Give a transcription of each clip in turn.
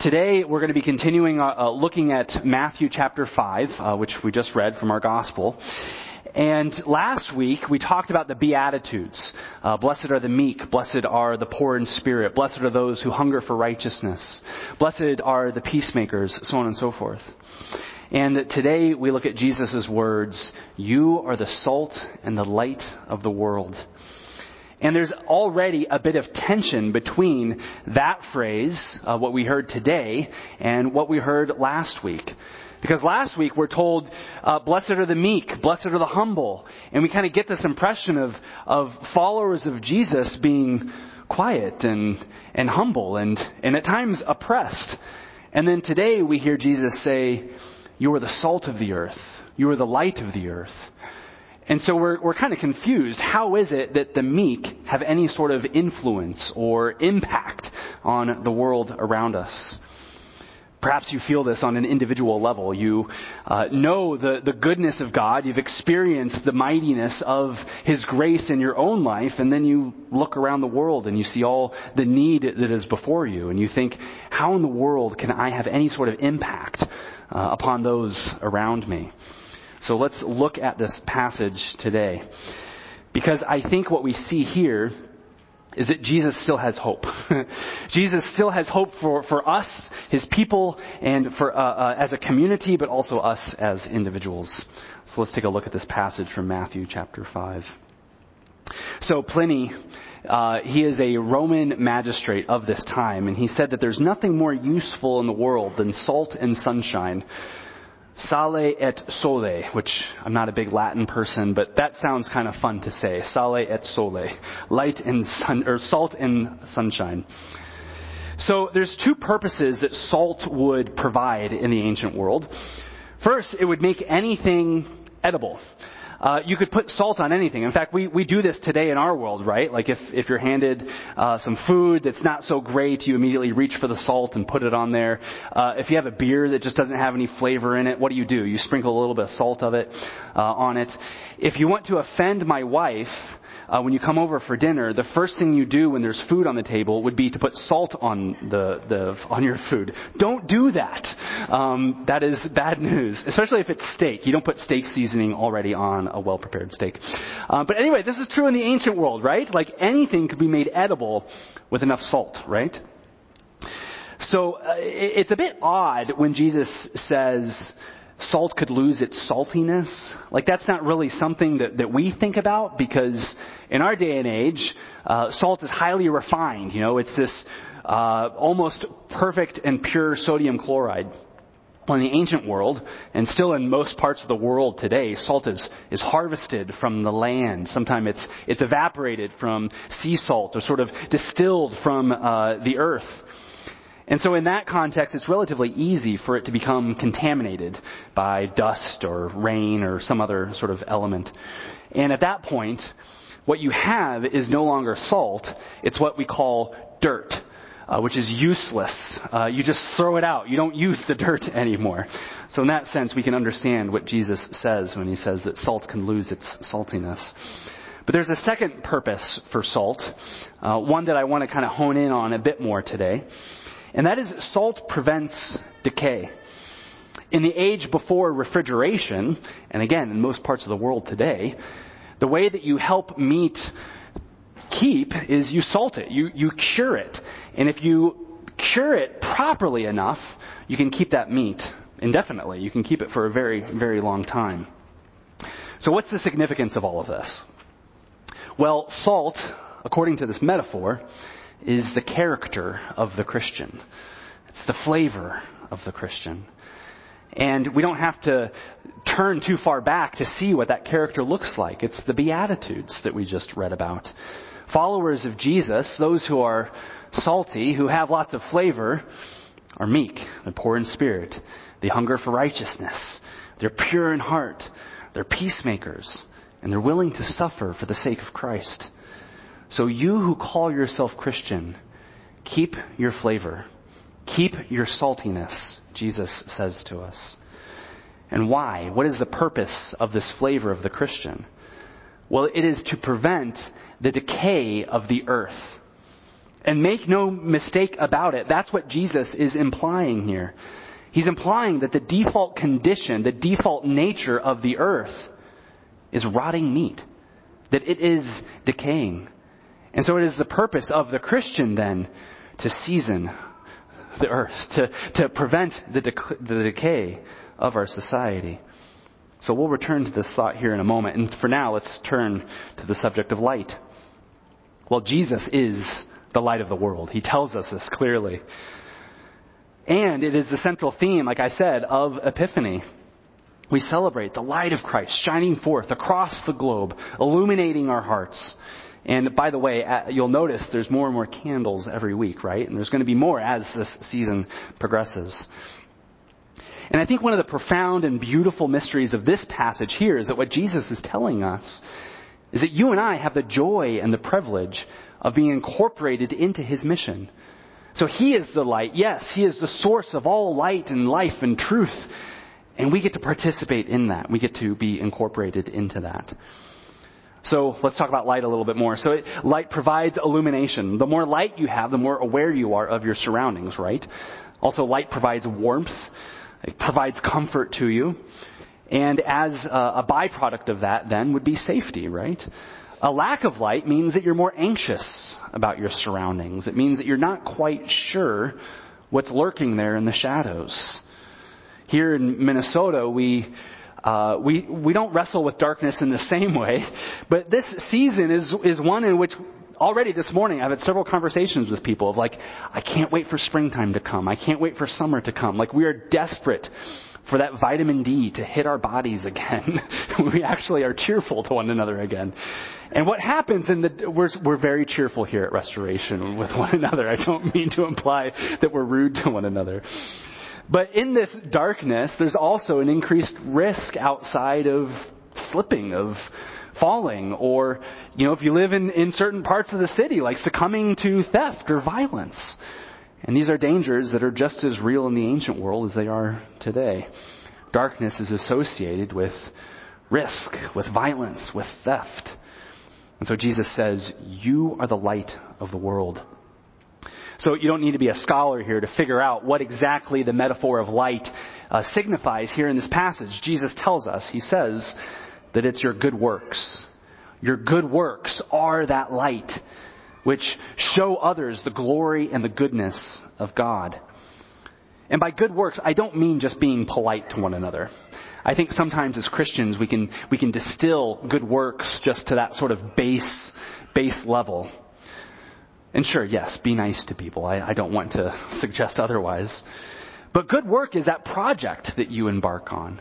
Today we're going to be continuing uh, uh, looking at Matthew chapter 5, uh, which we just read from our gospel. And last week we talked about the Beatitudes. Uh, blessed are the meek, blessed are the poor in spirit, blessed are those who hunger for righteousness, blessed are the peacemakers, so on and so forth. And today we look at Jesus' words, You are the salt and the light of the world. And there's already a bit of tension between that phrase, uh, what we heard today, and what we heard last week. Because last week we're told, uh, blessed are the meek, blessed are the humble. And we kind of get this impression of, of followers of Jesus being quiet and, and humble and, and at times oppressed. And then today we hear Jesus say, you are the salt of the earth. You are the light of the earth. And so we're, we're kind of confused. How is it that the meek have any sort of influence or impact on the world around us? Perhaps you feel this on an individual level. You uh, know the, the goodness of God. You've experienced the mightiness of His grace in your own life, and then you look around the world and you see all the need that is before you, and you think, how in the world can I have any sort of impact uh, upon those around me? So let's look at this passage today. Because I think what we see here is that Jesus still has hope. Jesus still has hope for, for us, his people, and for uh, uh, as a community, but also us as individuals. So let's take a look at this passage from Matthew chapter 5. So Pliny, uh, he is a Roman magistrate of this time, and he said that there's nothing more useful in the world than salt and sunshine Sale et sole, which I'm not a big Latin person, but that sounds kind of fun to say. Sale et sole. Light and sun, or salt and sunshine. So there's two purposes that salt would provide in the ancient world. First, it would make anything edible. Uh, you could put salt on anything. In fact, we, we do this today in our world, right? Like if, if you're handed uh, some food that's not so great, you immediately reach for the salt and put it on there. Uh, if you have a beer that just doesn't have any flavor in it, what do you do? You sprinkle a little bit of salt of it uh, on it. If you want to offend my wife, uh, when you come over for dinner, the first thing you do when there's food on the table would be to put salt on the, the on your food. Don't do that. Um, that is bad news, especially if it's steak. You don't put steak seasoning already on a well prepared steak. Uh, but anyway, this is true in the ancient world, right? Like anything could be made edible with enough salt, right? So uh, it's a bit odd when Jesus says salt could lose its saltiness. Like that's not really something that, that we think about because in our day and age, uh, salt is highly refined. You know, it's this uh, almost perfect and pure sodium chloride. In the ancient world, and still in most parts of the world today, salt is, is harvested from the land. Sometimes it's, it's evaporated from sea salt or sort of distilled from uh, the earth. And so in that context, it's relatively easy for it to become contaminated by dust or rain or some other sort of element. And at that point, what you have is no longer salt, it's what we call dirt. Uh, which is useless. Uh, you just throw it out. You don't use the dirt anymore. So in that sense, we can understand what Jesus says when he says that salt can lose its saltiness. But there's a second purpose for salt, uh, one that I want to kind of hone in on a bit more today. And that is salt prevents decay. In the age before refrigeration, and again, in most parts of the world today, the way that you help meat keep is you salt it, you, you cure it. And if you cure it properly enough, you can keep that meat indefinitely. You can keep it for a very, very long time. So, what's the significance of all of this? Well, salt, according to this metaphor, is the character of the Christian. It's the flavor of the Christian. And we don't have to turn too far back to see what that character looks like. It's the Beatitudes that we just read about. Followers of Jesus, those who are salty, who have lots of flavor, are meek, they're poor in spirit, they hunger for righteousness, they're pure in heart, they're peacemakers, and they're willing to suffer for the sake of Christ. So you who call yourself Christian, keep your flavor. Keep your saltiness, Jesus says to us. And why? What is the purpose of this flavor of the Christian? Well, it is to prevent the decay of the earth. And make no mistake about it, that's what Jesus is implying here. He's implying that the default condition, the default nature of the earth is rotting meat, that it is decaying. And so it is the purpose of the Christian then to season the earth, to, to prevent the, dec- the decay of our society. So we'll return to this thought here in a moment. And for now, let's turn to the subject of light. Well, Jesus is the light of the world. He tells us this clearly. And it is the central theme, like I said, of Epiphany. We celebrate the light of Christ shining forth across the globe, illuminating our hearts. And by the way, uh, you'll notice there's more and more candles every week, right? And there's going to be more as this season progresses. And I think one of the profound and beautiful mysteries of this passage here is that what Jesus is telling us is that you and I have the joy and the privilege of being incorporated into his mission. So he is the light. Yes, he is the source of all light and life and truth. And we get to participate in that. We get to be incorporated into that. So let's talk about light a little bit more. So it, light provides illumination. The more light you have, the more aware you are of your surroundings, right? Also, light provides warmth. It provides comfort to you. And as a, a byproduct of that, then, would be safety, right? A lack of light means that you're more anxious about your surroundings. It means that you're not quite sure what's lurking there in the shadows. Here in Minnesota, we uh, we we don't wrestle with darkness in the same way, but this season is is one in which already this morning I've had several conversations with people of like, I can't wait for springtime to come. I can't wait for summer to come. Like we are desperate for that vitamin D to hit our bodies again. we actually are cheerful to one another again. And what happens in the, we're, we're very cheerful here at Restoration with one another. I don't mean to imply that we're rude to one another. But in this darkness, there's also an increased risk outside of slipping, of falling, or, you know, if you live in, in certain parts of the city, like succumbing to theft or violence. And these are dangers that are just as real in the ancient world as they are today. Darkness is associated with risk, with violence, with theft. And so Jesus says, You are the light of the world. So you don't need to be a scholar here to figure out what exactly the metaphor of light uh, signifies here in this passage. Jesus tells us, He says that it's your good works. Your good works are that light which show others the glory and the goodness of God. And by good works, I don't mean just being polite to one another. I think sometimes as Christians we can, we can distill good works just to that sort of base, base level. And sure, yes, be nice to people. I, I don't want to suggest otherwise. But good work is that project that you embark on.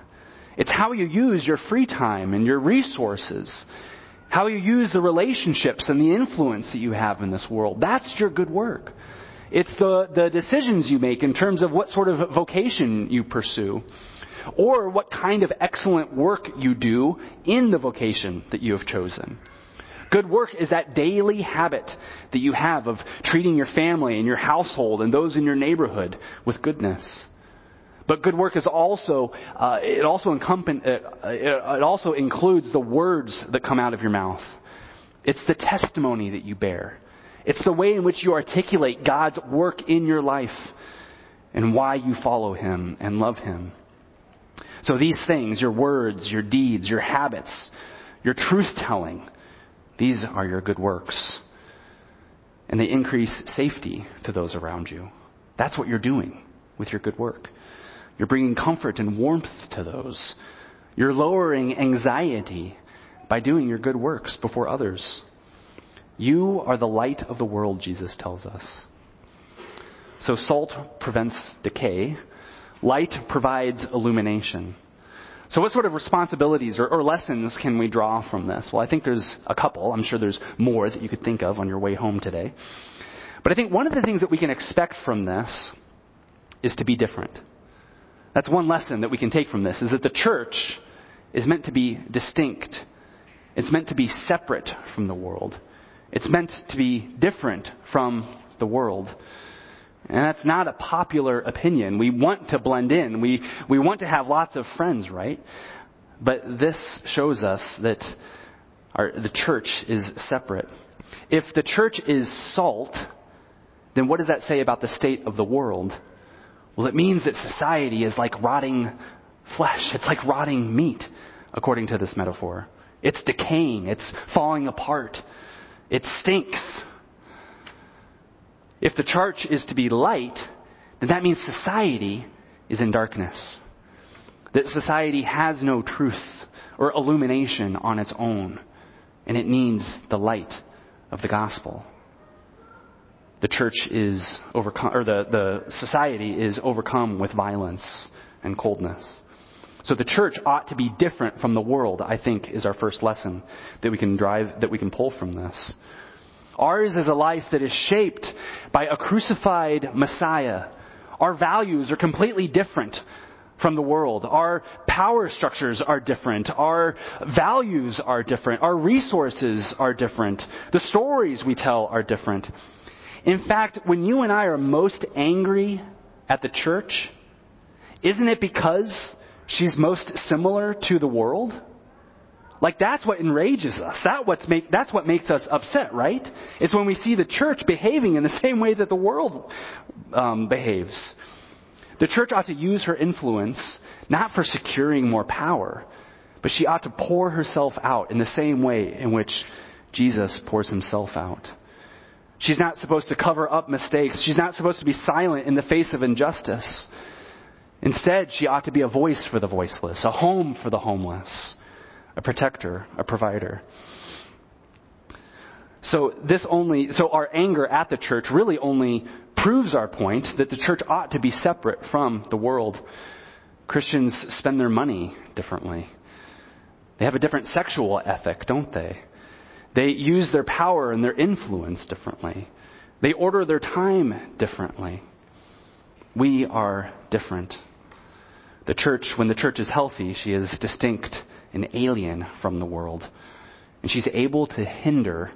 It's how you use your free time and your resources how you use the relationships and the influence that you have in this world. That's your good work. It's the, the decisions you make in terms of what sort of vocation you pursue. Or what kind of excellent work you do in the vocation that you have chosen. Good work is that daily habit that you have of treating your family and your household and those in your neighborhood with goodness. But good work is also, uh, it, also encump- uh, it also includes the words that come out of your mouth. It's the testimony that you bear. It's the way in which you articulate God's work in your life and why you follow Him and love Him. So these things, your words, your deeds, your habits, your truth telling, these are your good works. And they increase safety to those around you. That's what you're doing with your good work. You're bringing comfort and warmth to those. You're lowering anxiety by doing your good works before others. You are the light of the world, Jesus tells us. So salt prevents decay. Light provides illumination. So what sort of responsibilities or, or, lessons can we draw from this? Well, I think there's a couple. I'm sure there's more that you could think of on your way home today. But I think one of the things that we can expect from this is to be different. That's one lesson that we can take from this is that the church is meant to be distinct. It's meant to be separate from the world. It's meant to be different from the world. And that's not a popular opinion. We want to blend in. We, we want to have lots of friends, right? But this shows us that our, the church is separate. If the church is salt, then what does that say about the state of the world? Well, it means that society is like rotting flesh. It's like rotting meat, according to this metaphor. It's decaying. It's falling apart. It stinks. If the church is to be light, then that means society is in darkness. That society has no truth or illumination on its own, and it needs the light of the gospel. The church is overcome, or the, the society is overcome with violence and coldness. So the church ought to be different from the world, I think, is our first lesson that we can drive, that we can pull from this. Ours is a life that is shaped by a crucified Messiah. Our values are completely different from the world. Our power structures are different. Our values are different. Our resources are different. The stories we tell are different. In fact, when you and I are most angry at the church, isn't it because she's most similar to the world? Like that's what enrages us. That what's make, that's what makes us upset, right? It's when we see the church behaving in the same way that the world um, behaves. The church ought to use her influence not for securing more power, but she ought to pour herself out in the same way in which Jesus pours himself out. She's not supposed to cover up mistakes. She's not supposed to be silent in the face of injustice. Instead, she ought to be a voice for the voiceless, a home for the homeless, a protector, a provider. So this only, so our anger at the church really only proves our point that the church ought to be separate from the world. Christians spend their money differently. They have a different sexual ethic, don't they? They use their power and their influence differently. They order their time differently. We are different. The church, when the church is healthy, she is distinct and alien from the world. And she's able to hinder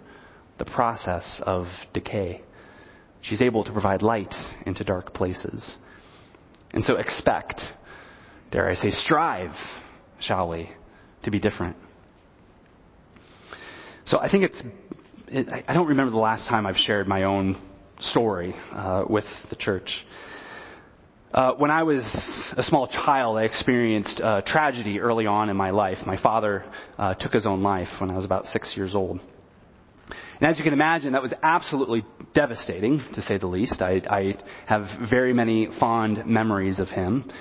the process of decay. She's able to provide light into dark places. And so expect, dare I say, strive, shall we, to be different. So I think it's, it, I don't remember the last time I've shared my own story uh, with the church. Uh, when I was a small child, I experienced uh, tragedy early on in my life. My father uh, took his own life when I was about six years old. And as you can imagine, that was absolutely devastating, to say the least. I, I have very many fond memories of him.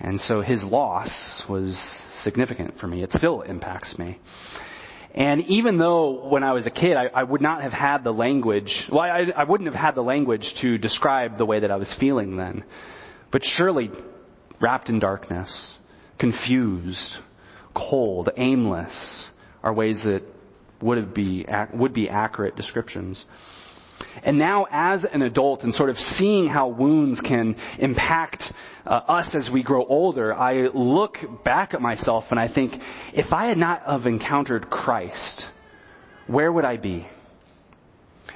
And so his loss was significant for me. It still impacts me. And even though when I was a kid, I, I would not have had the language, well, I, I wouldn't have had the language to describe the way that I was feeling then. But surely, wrapped in darkness, confused, cold, aimless, are ways that would be, would be accurate descriptions. And now, as an adult, and sort of seeing how wounds can impact uh, us as we grow older, I look back at myself and I think, if I had not have encountered Christ, where would I be?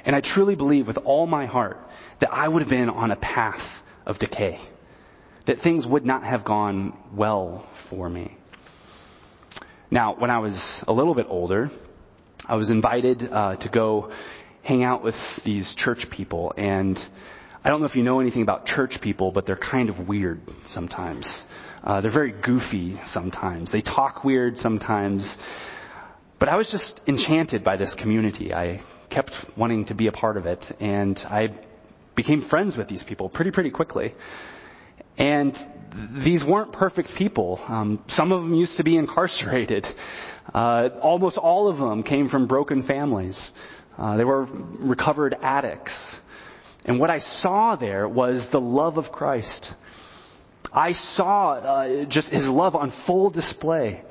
And I truly believe with all my heart that I would have been on a path of decay, that things would not have gone well for me. Now, when I was a little bit older, I was invited uh, to go hang out with these church people, and I don't know if you know anything about church people, but they're kind of weird sometimes. Uh, they're very goofy sometimes. They talk weird sometimes. But I was just enchanted by this community. I kept wanting to be a part of it, and I became friends with these people pretty, pretty quickly. And these weren't perfect people. Um, some of them used to be incarcerated. Uh, almost all of them came from broken families. Uh, they were recovered addicts. And what I saw there was the love of Christ. I saw uh, just his love on full display.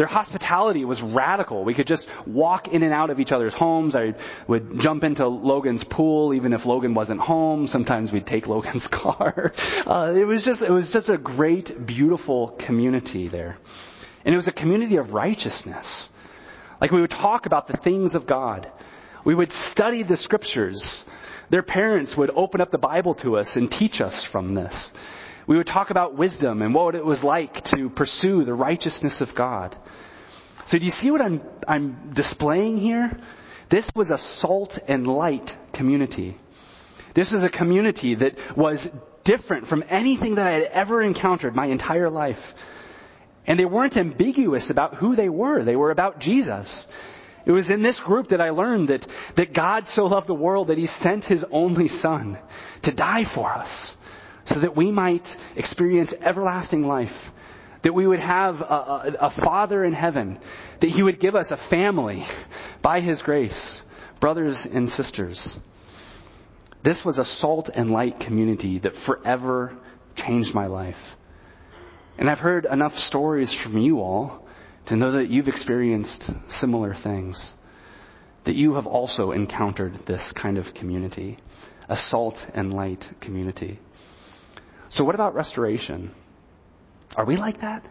Their hospitality was radical. We could just walk in and out of each other's homes. I would jump into Logan's pool even if Logan wasn't home. Sometimes we'd take Logan's car. Uh, it was just it was just a great, beautiful community there. And it was a community of righteousness. Like we would talk about the things of God. We would study the scriptures. Their parents would open up the Bible to us and teach us from this. We would talk about wisdom and what it was like to pursue the righteousness of God. So do you see what I'm, I'm displaying here? This was a salt and light community. This was a community that was different from anything that I had ever encountered my entire life. And they weren't ambiguous about who they were. They were about Jesus. It was in this group that I learned that, that God so loved the world that He sent His only Son to die for us so that we might experience everlasting life. That we would have a, a, a Father in heaven. That He would give us a family by His grace. Brothers and sisters. This was a salt and light community that forever changed my life. And I've heard enough stories from you all to know that you've experienced similar things. That you have also encountered this kind of community, a salt and light community. So, what about restoration? Are we like that?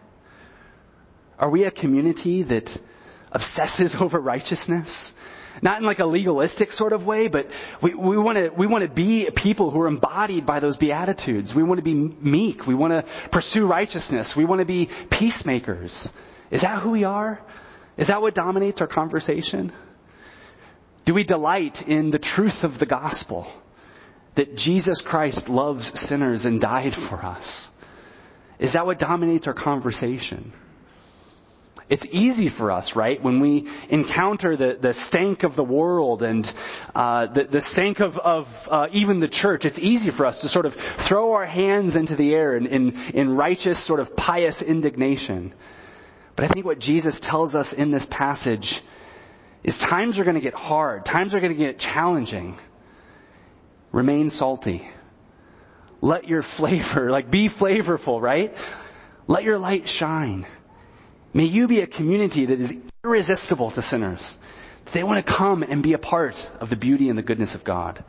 Are we a community that obsesses over righteousness? Not in like a legalistic sort of way, but we, we want to we want to be people who are embodied by those beatitudes. We want to be meek. We want to pursue righteousness. We want to be peacemakers. Is that who we are? Is that what dominates our conversation? Do we delight in the truth of the gospel? That Jesus Christ loves sinners and died for us? Is that what dominates our conversation? It's easy for us, right, when we encounter the, the stank of the world and uh, the, the stank of, of uh, even the church, it's easy for us to sort of throw our hands into the air in, in, in righteous, sort of pious indignation. But I think what Jesus tells us in this passage is times are going to get hard, times are going to get challenging. Remain salty. Let your flavor, like be flavorful, right? Let your light shine. May you be a community that is irresistible to sinners. They want to come and be a part of the beauty and the goodness of God.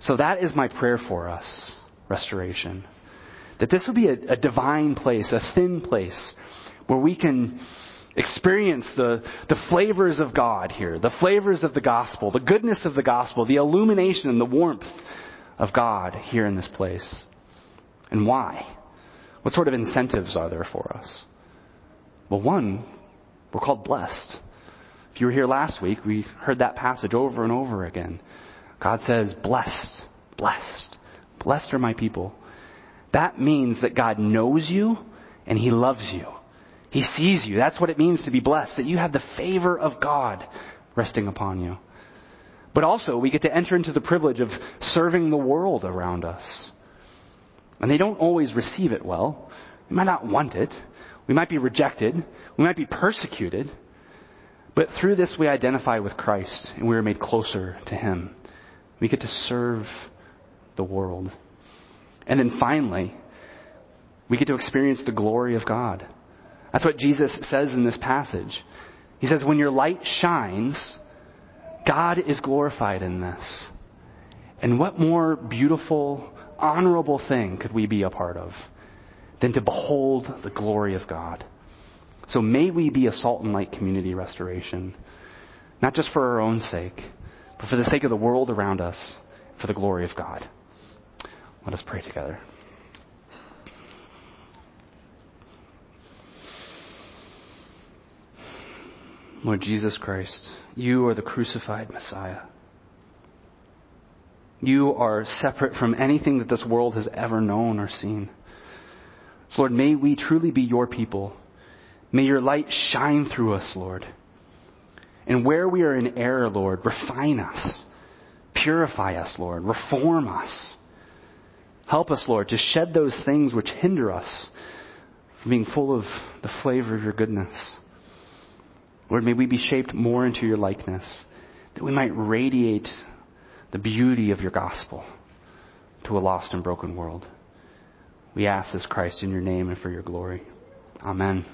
So that is my prayer for us, restoration. That this would be a, a divine place, a thin place, where we can experience the, the flavors of God here, the flavors of the gospel, the goodness of the gospel, the illumination and the warmth of God here in this place. And why? What sort of incentives are there for us? Well, one, we're called blessed. If you were here last week, we heard that passage over and over again. God says, blessed, blessed, blessed are my people. That means that God knows you and He loves you. He sees you. That's what it means to be blessed, that you have the favor of God resting upon you. But also, we get to enter into the privilege of serving the world around us. And they don't always receive it well. We might not want it. We might be rejected. We might be persecuted. But through this, we identify with Christ and we are made closer to Him. We get to serve the world. And then finally, we get to experience the glory of God. That's what Jesus says in this passage. He says, when your light shines, God is glorified in this. And what more beautiful, honorable thing could we be a part of? than to behold the glory of God. So may we be a salt and light community restoration, not just for our own sake, but for the sake of the world around us, for the glory of God. Let us pray together. Lord Jesus Christ, you are the crucified Messiah. You are separate from anything that this world has ever known or seen. So, Lord, may we truly be your people. May your light shine through us, Lord. And where we are in error, Lord, refine us. Purify us, Lord. Reform us. Help us, Lord, to shed those things which hinder us from being full of the flavor of your goodness. Lord, may we be shaped more into your likeness, that we might radiate the beauty of your gospel to a lost and broken world. We ask this, Christ, in your name and for your glory. Amen.